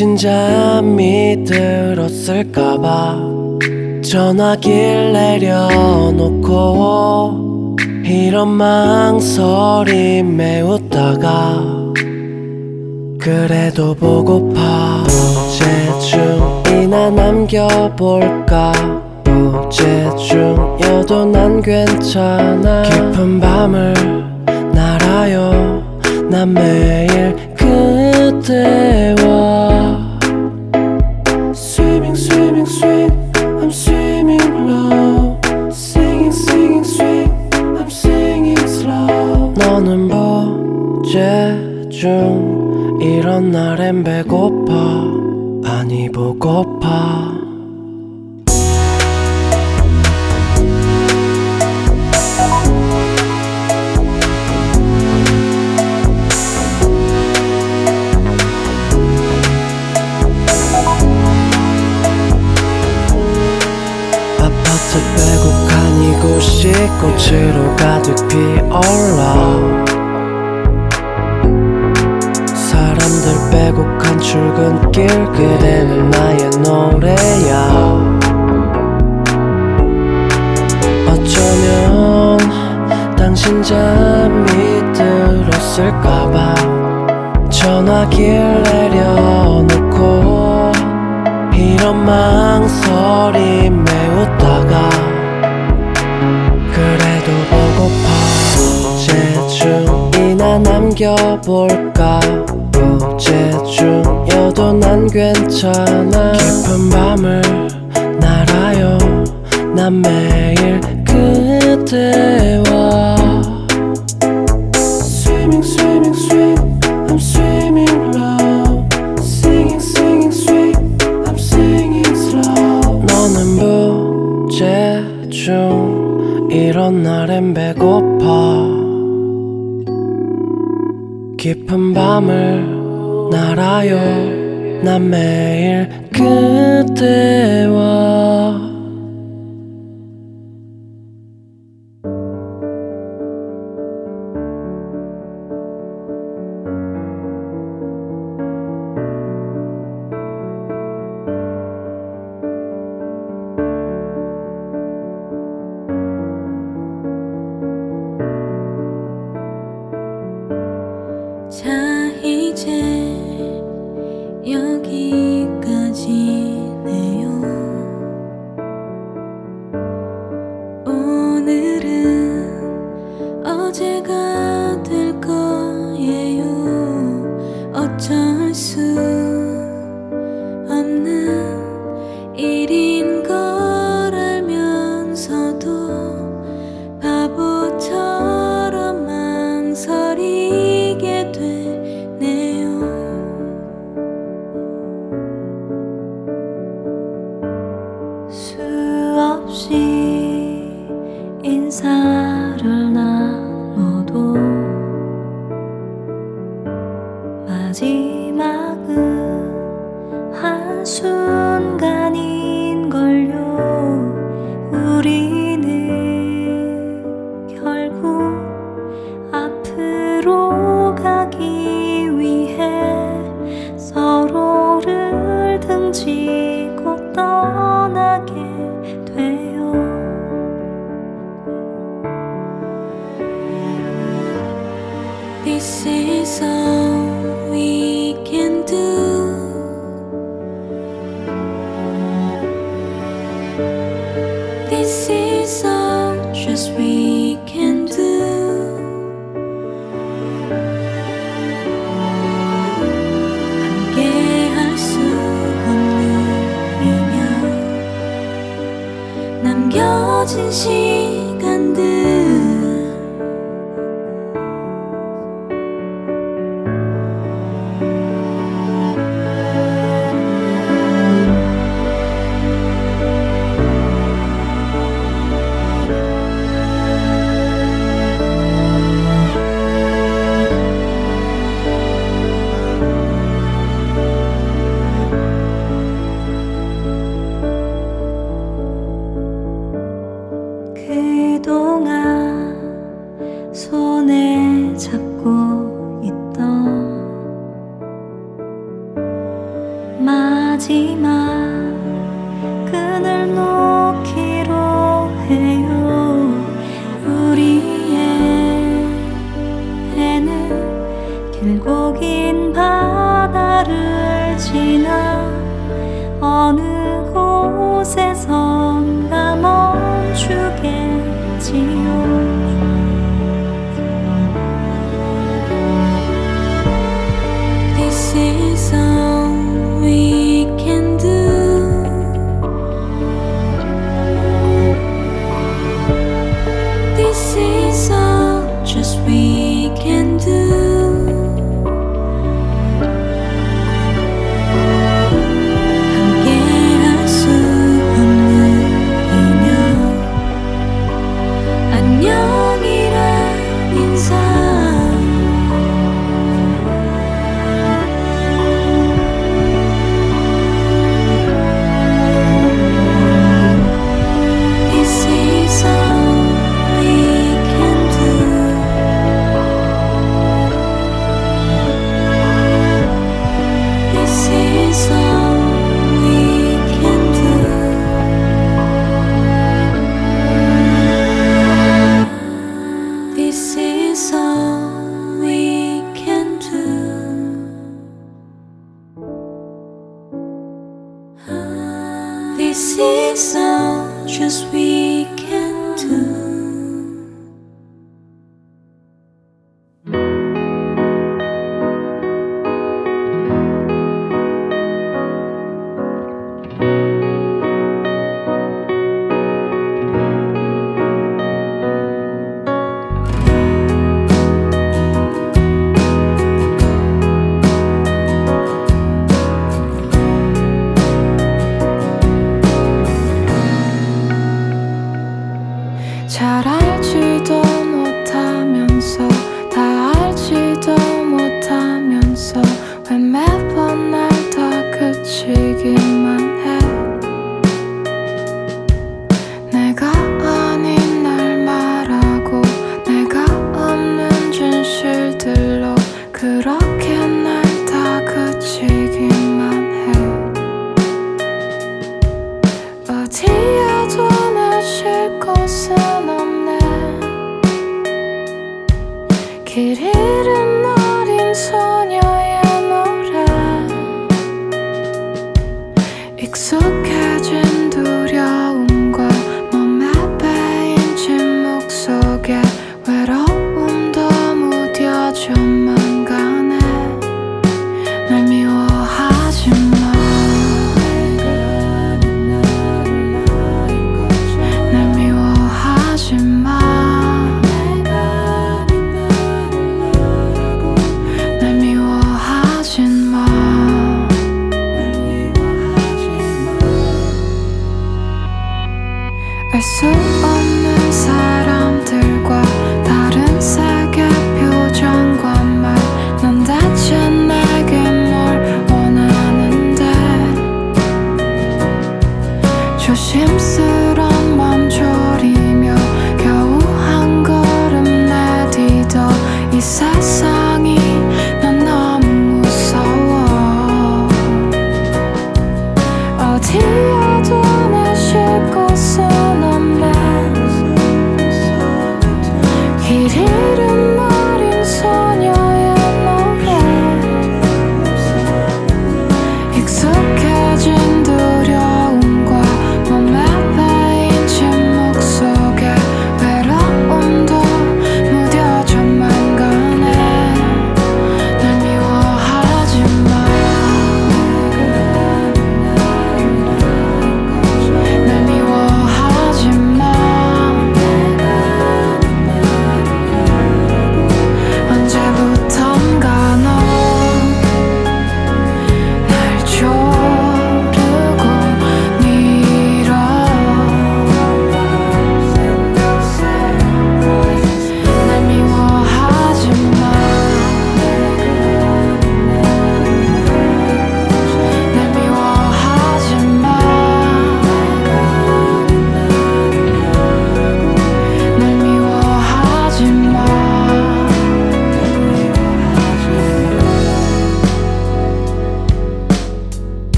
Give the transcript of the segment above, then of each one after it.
당신 잠이 들었을까봐 전화기를 내려놓고 이런 망설임 메우다가 그래도 보고파. 부재중이나 남겨볼까? 부재중여도 난 괜찮아. 깊은 밤을 날아요. 난 매일 그대와 Swimming, swimming, swing I'm swimming low Singing, singing, swing I'm singing slow 너는 보재중 이런 날엔 배고파 아니 보고파 이곳이 꽃으로 가득 피어라. 사람들 빼곡한 출근길 그대는 나의 노래야. 어쩌면 당신 잠이 들었을까봐 전화기를 내려놓고 이런 망설임 메우다가 그래도 보 고파. 부재중이나 남겨볼까 부재중여도 난 괜찮아. 깊은 밤을 날아요. 난 매일 그대와 깊은 밤을 날아요. 난 매일 그대와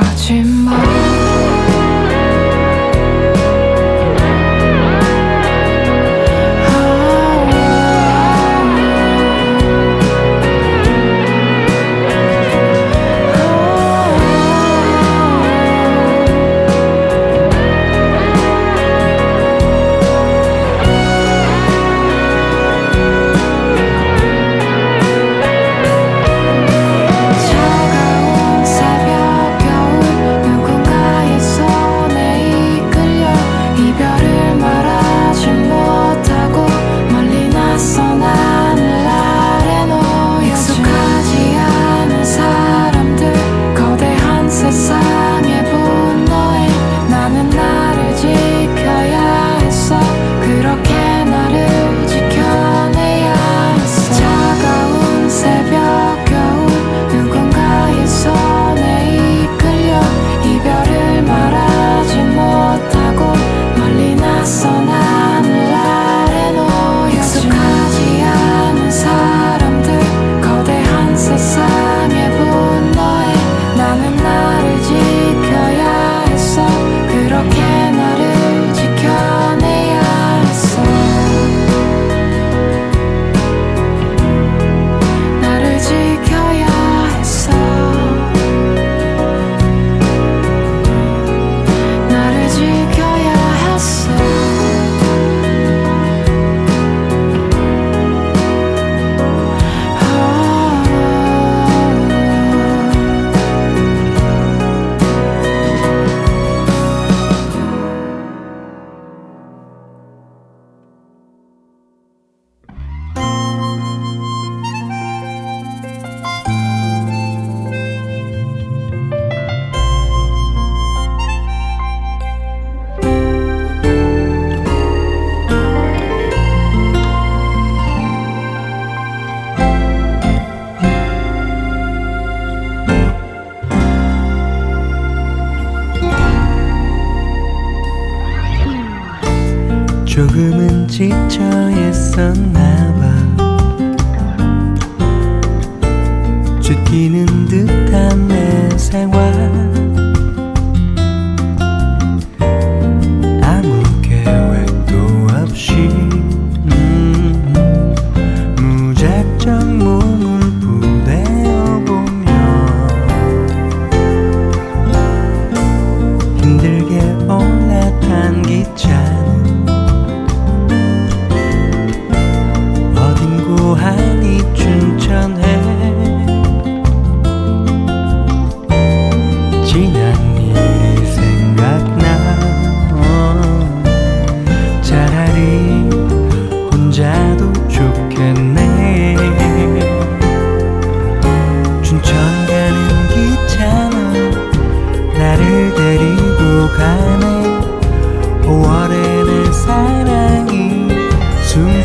거짓말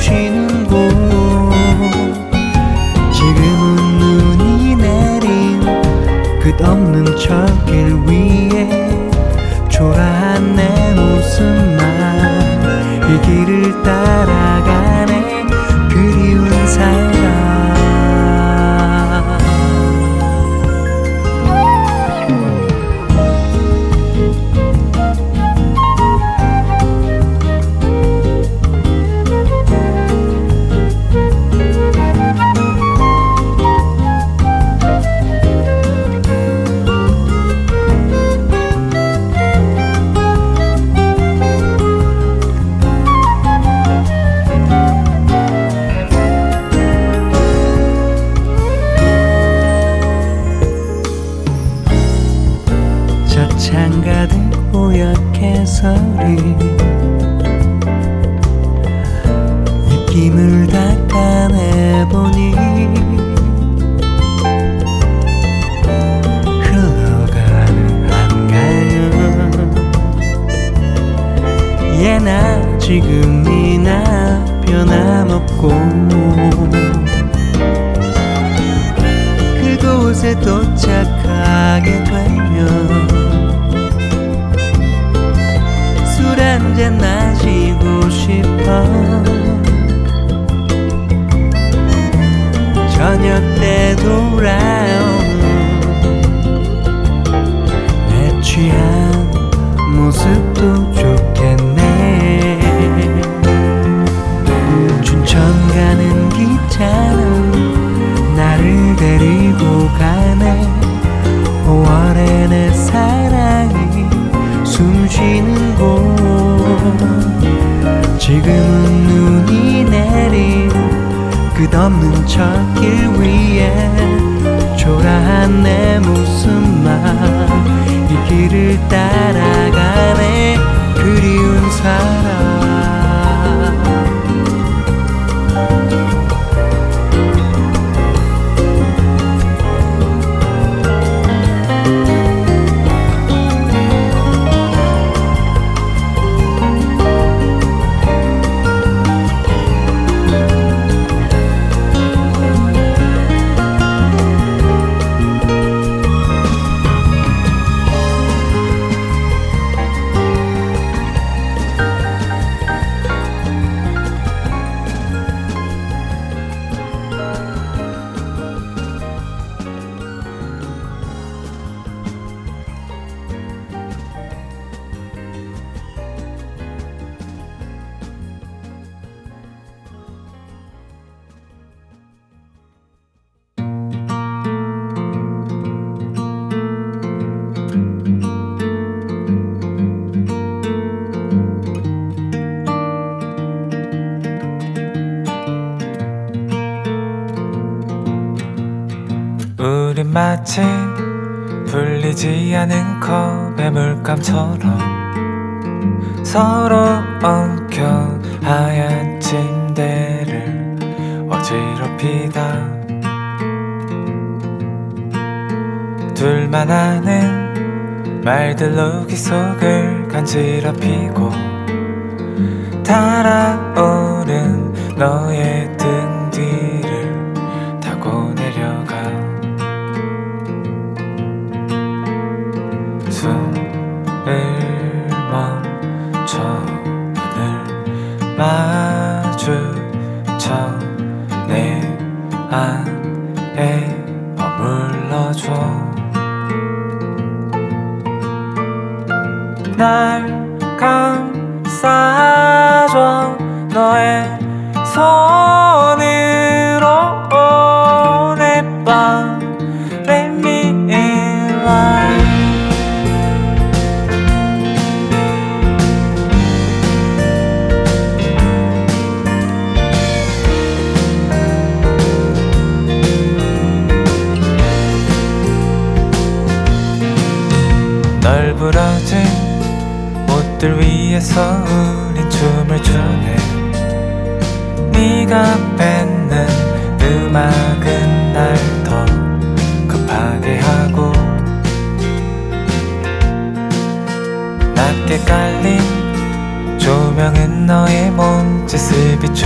心。to do 우린 마치 불리지 않은 컵의 물감처럼 서로 엉켜 하얀 침대를 어지럽히다. 둘만 아는 말들로 기속을 간지럽히고 달아오른 너의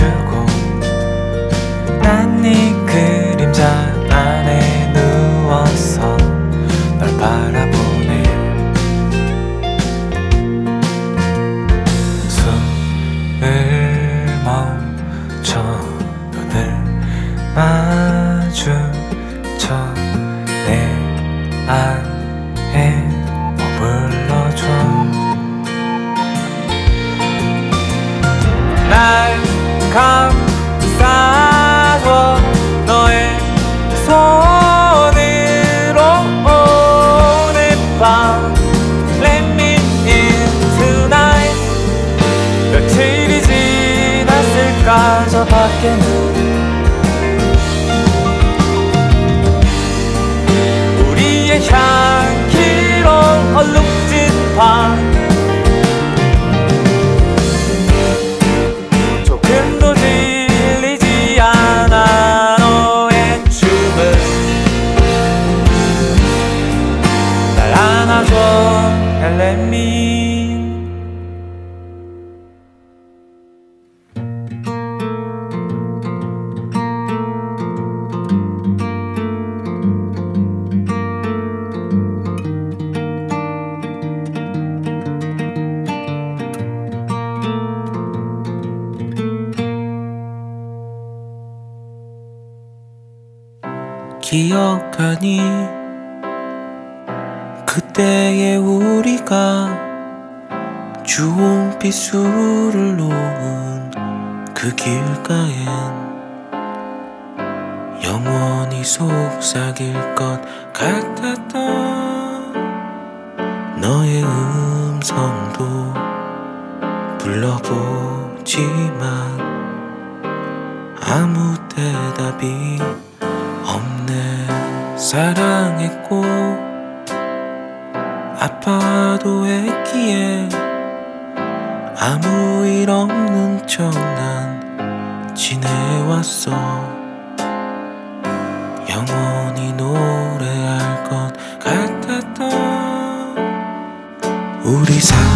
들고 난 네 그림자 주온 비수를 놓은 그 길가엔 영원히 속삭일 것 같았던 너의 음성도 불러보지만 아무 대답이 없네. 사랑했고 아파도 했기에 아무 일 없는 척 난 지내왔어. 영원히 노래할 것 같았던 우리 사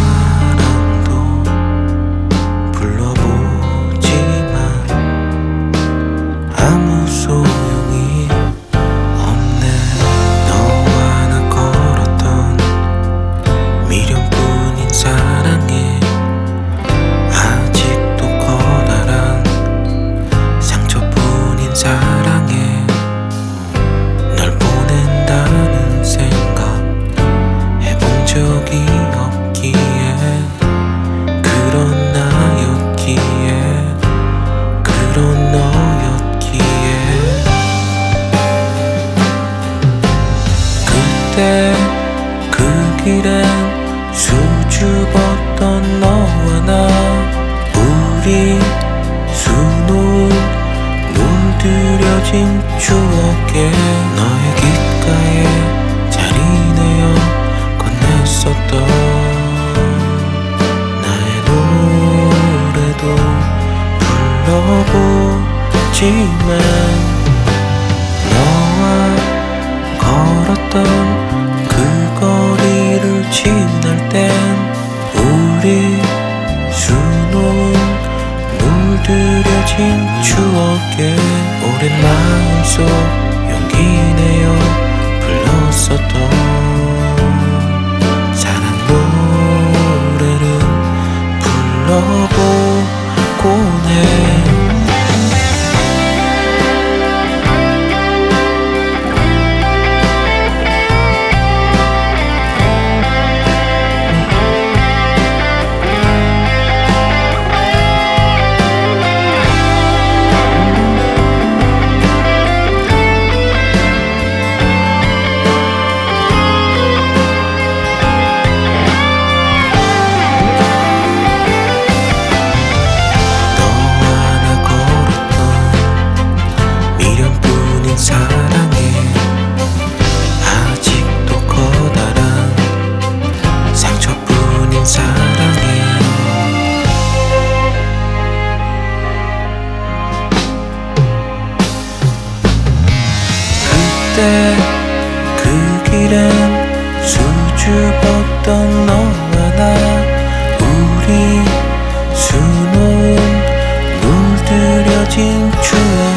出。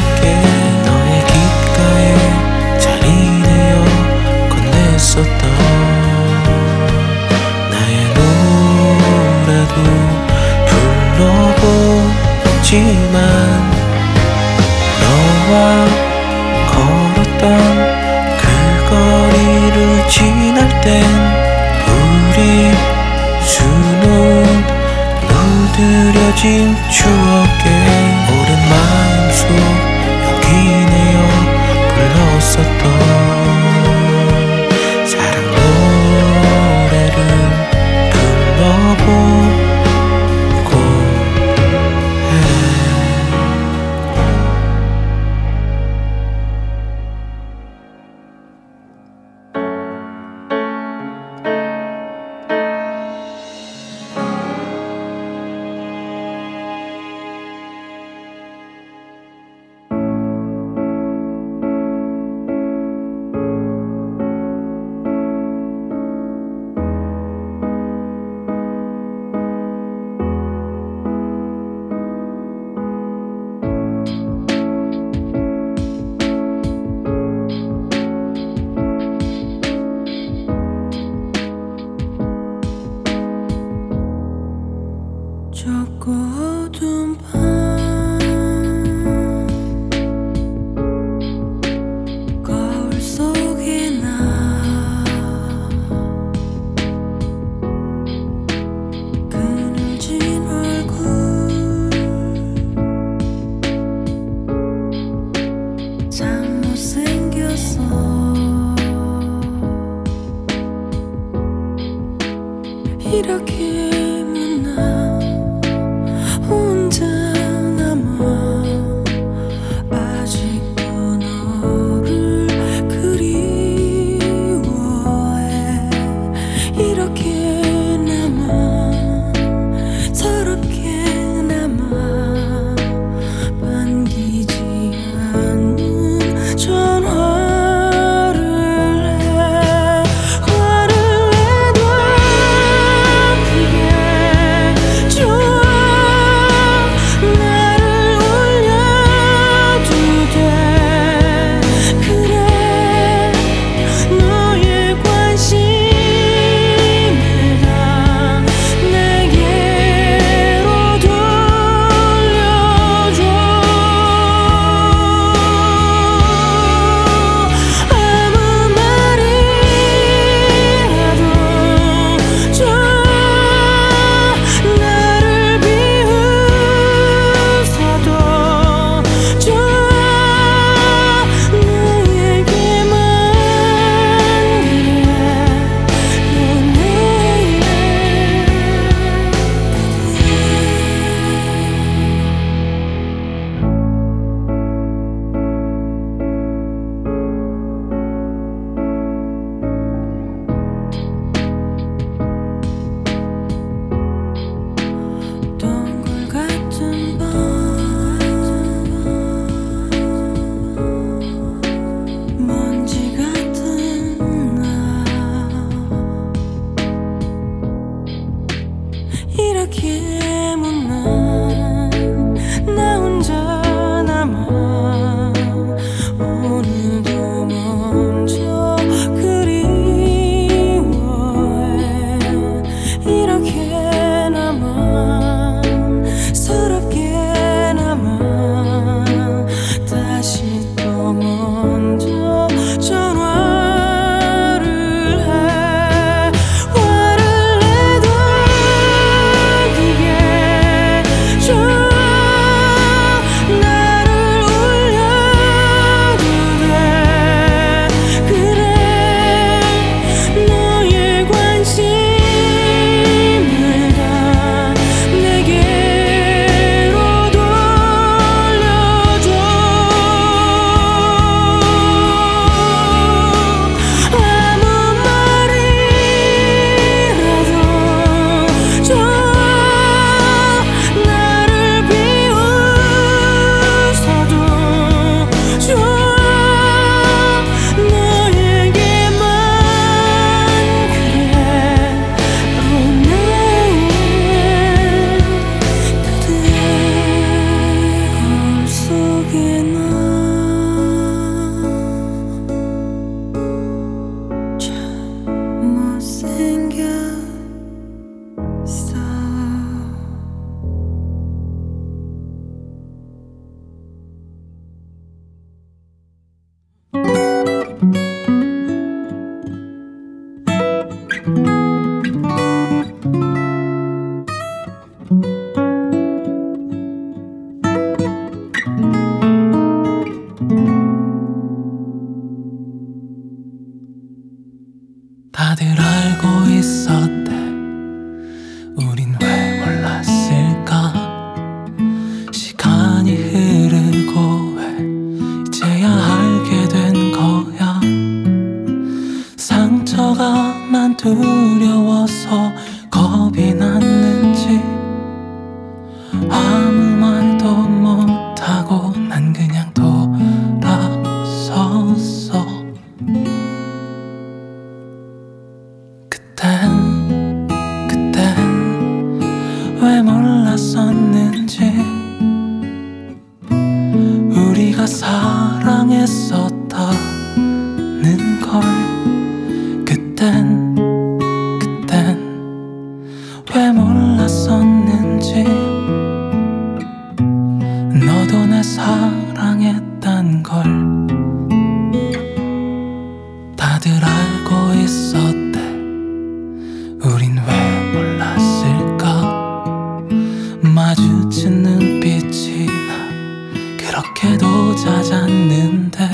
마주친 눈빛이 나 그렇게도 잦았는데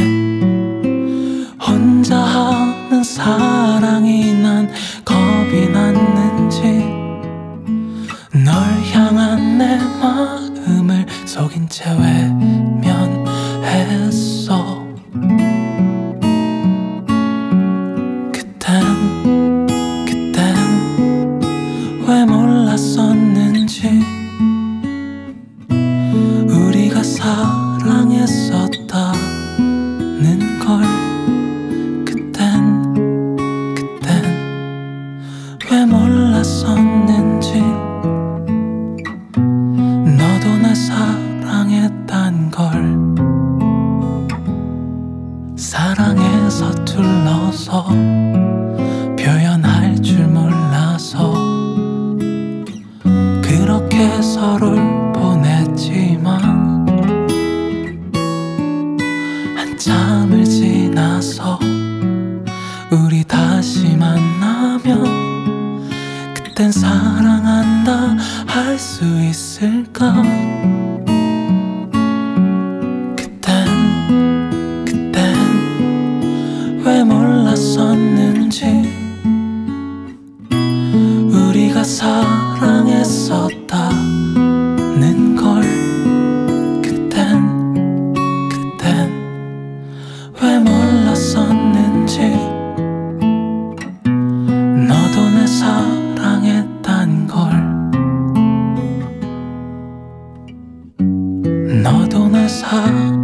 혼자 하는 사람 너도 내 사랑했단 걸. 너도 내 사랑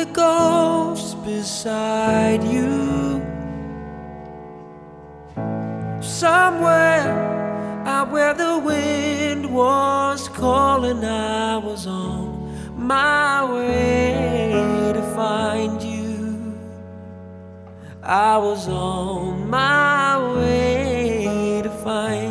with only ghosts beside you. Somewhere out where the wind was calling, I was on my way to find you. I was on my way to find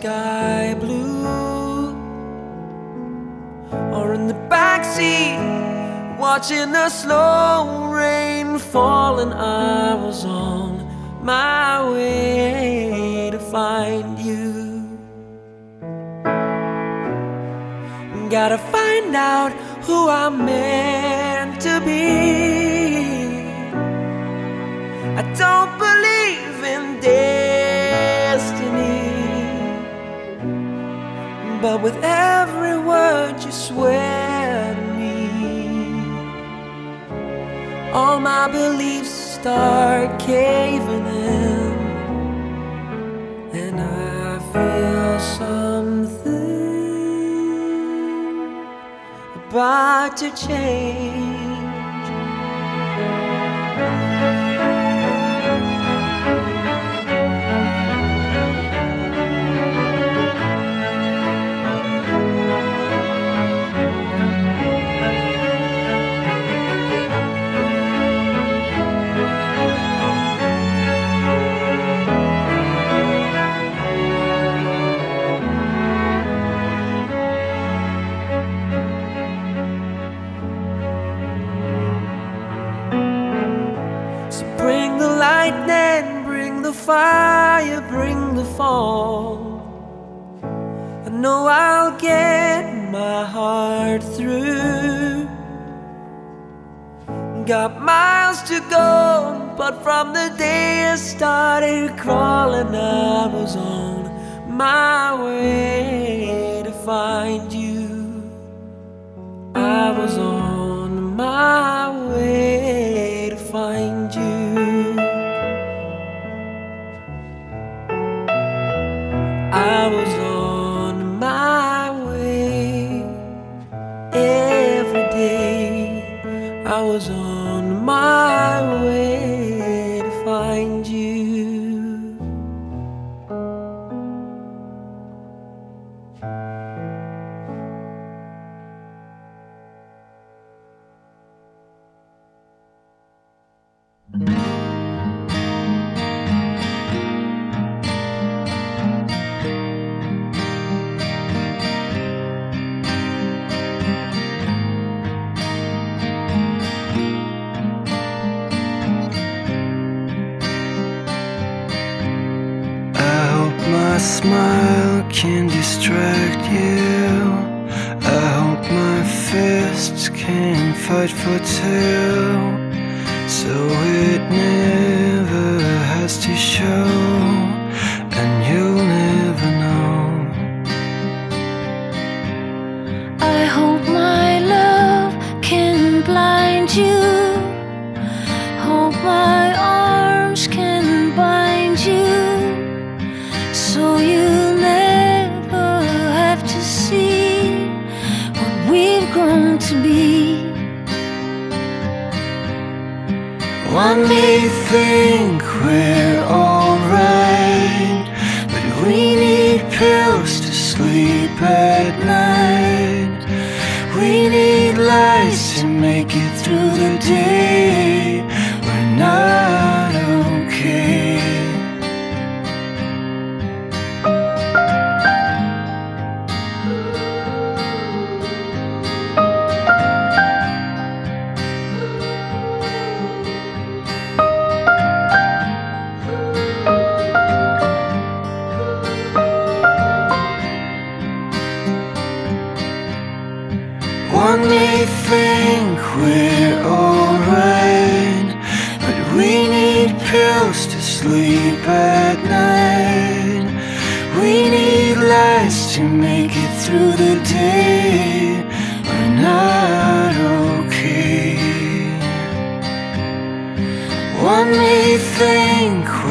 sky blue, or in the backseat watching the slow rain falling. I was on my way to find you. Gotta find out who I'm meant to be. I don't believe in destiny, but with every word you swear to me, all my beliefs start caving in, and I feel something about to change. But from the day I started crawling, I was on my smile can distract you. I hope my fists can fight for two. So it never has to show, and you'll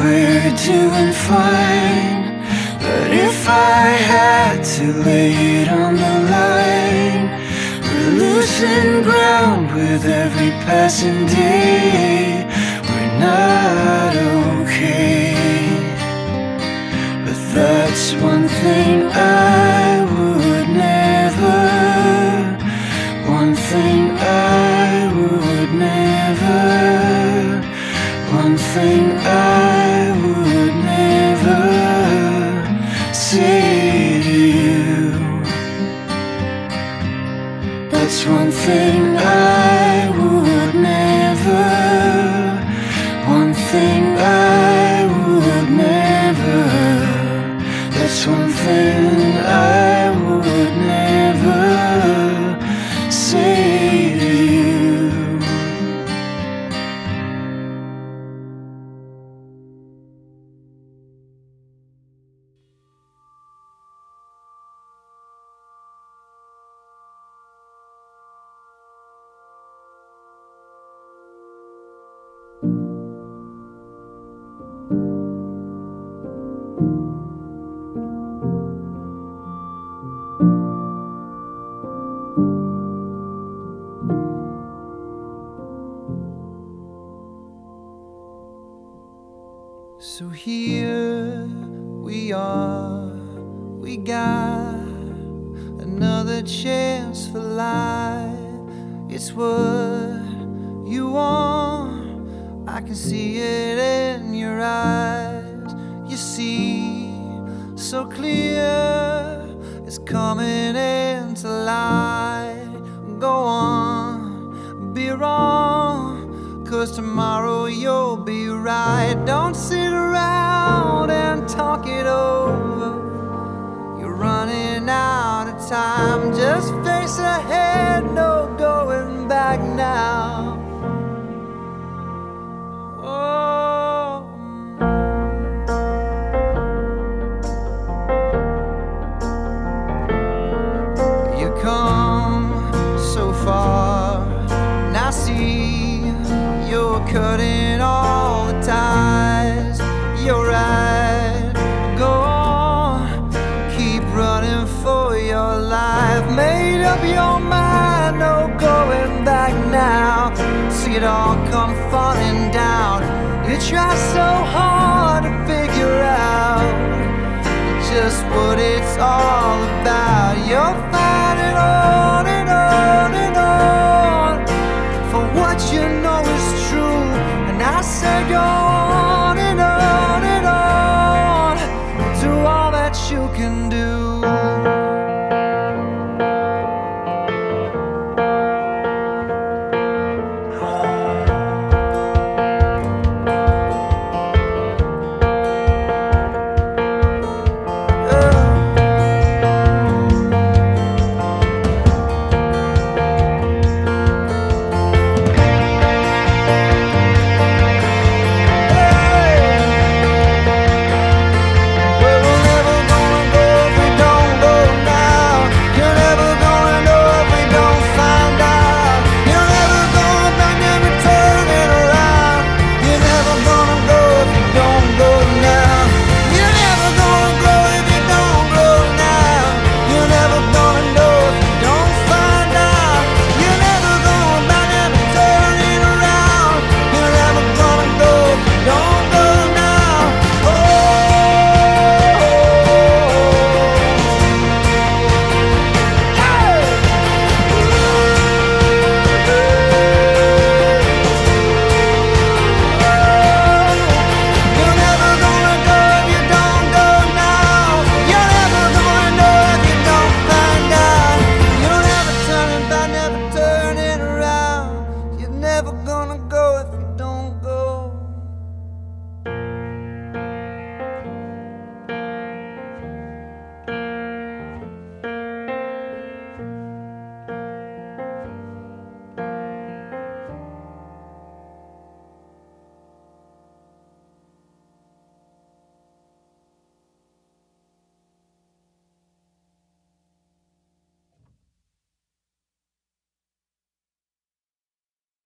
we're doing fine, but if I had to lay it on the line, we're losing ground with every passing day. We're not okay. But that's one thing I would never. One thing I would never. One thing another chance for life. It's what you want, I can see it in your eyes. You see so clear, it's coming into light. Go on, be wrong, cause tomorrow you'll be right. Don't sit around and talk it over. You're running out time. Just face ahead, no try so hard to figure out just what it's all about. You're fighting on and on and on for what you know is true. And I say go